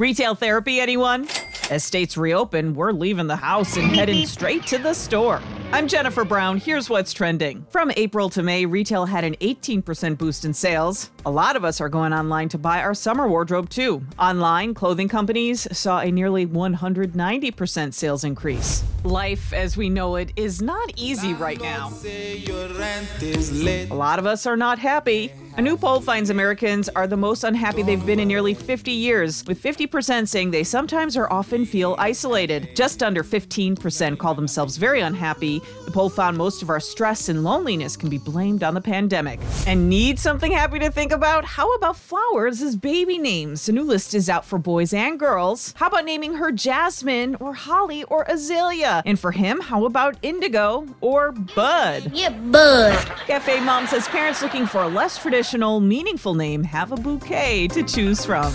Retail therapy, anyone? As states reopen, we're leaving the house and heading straight to the store. I'm Jennifer Brown. Here's what's trending. From April to May, retail had an 18% boost in sales. A lot of us are going online to buy our summer wardrobe too. Online, clothing companies saw a nearly 190% sales increase. Life as we know it is not easy right now. A lot of us are not happy. A new poll finds Americans are the most unhappy they've been in nearly 50 years, with 50% saying they sometimes or often feel isolated. Just under 15% call themselves very unhappy. The poll found most of our stress and loneliness can be blamed on the pandemic. And need something happy to think about? How about flowers as baby names? A new list is out for boys and girls. How about naming her Jasmine or Holly or Azalea? And for him, how about Indigo or Bud? Yeah, bud. Cafe Mom says parents looking for a less traditional, meaningful name have a bouquet to choose from.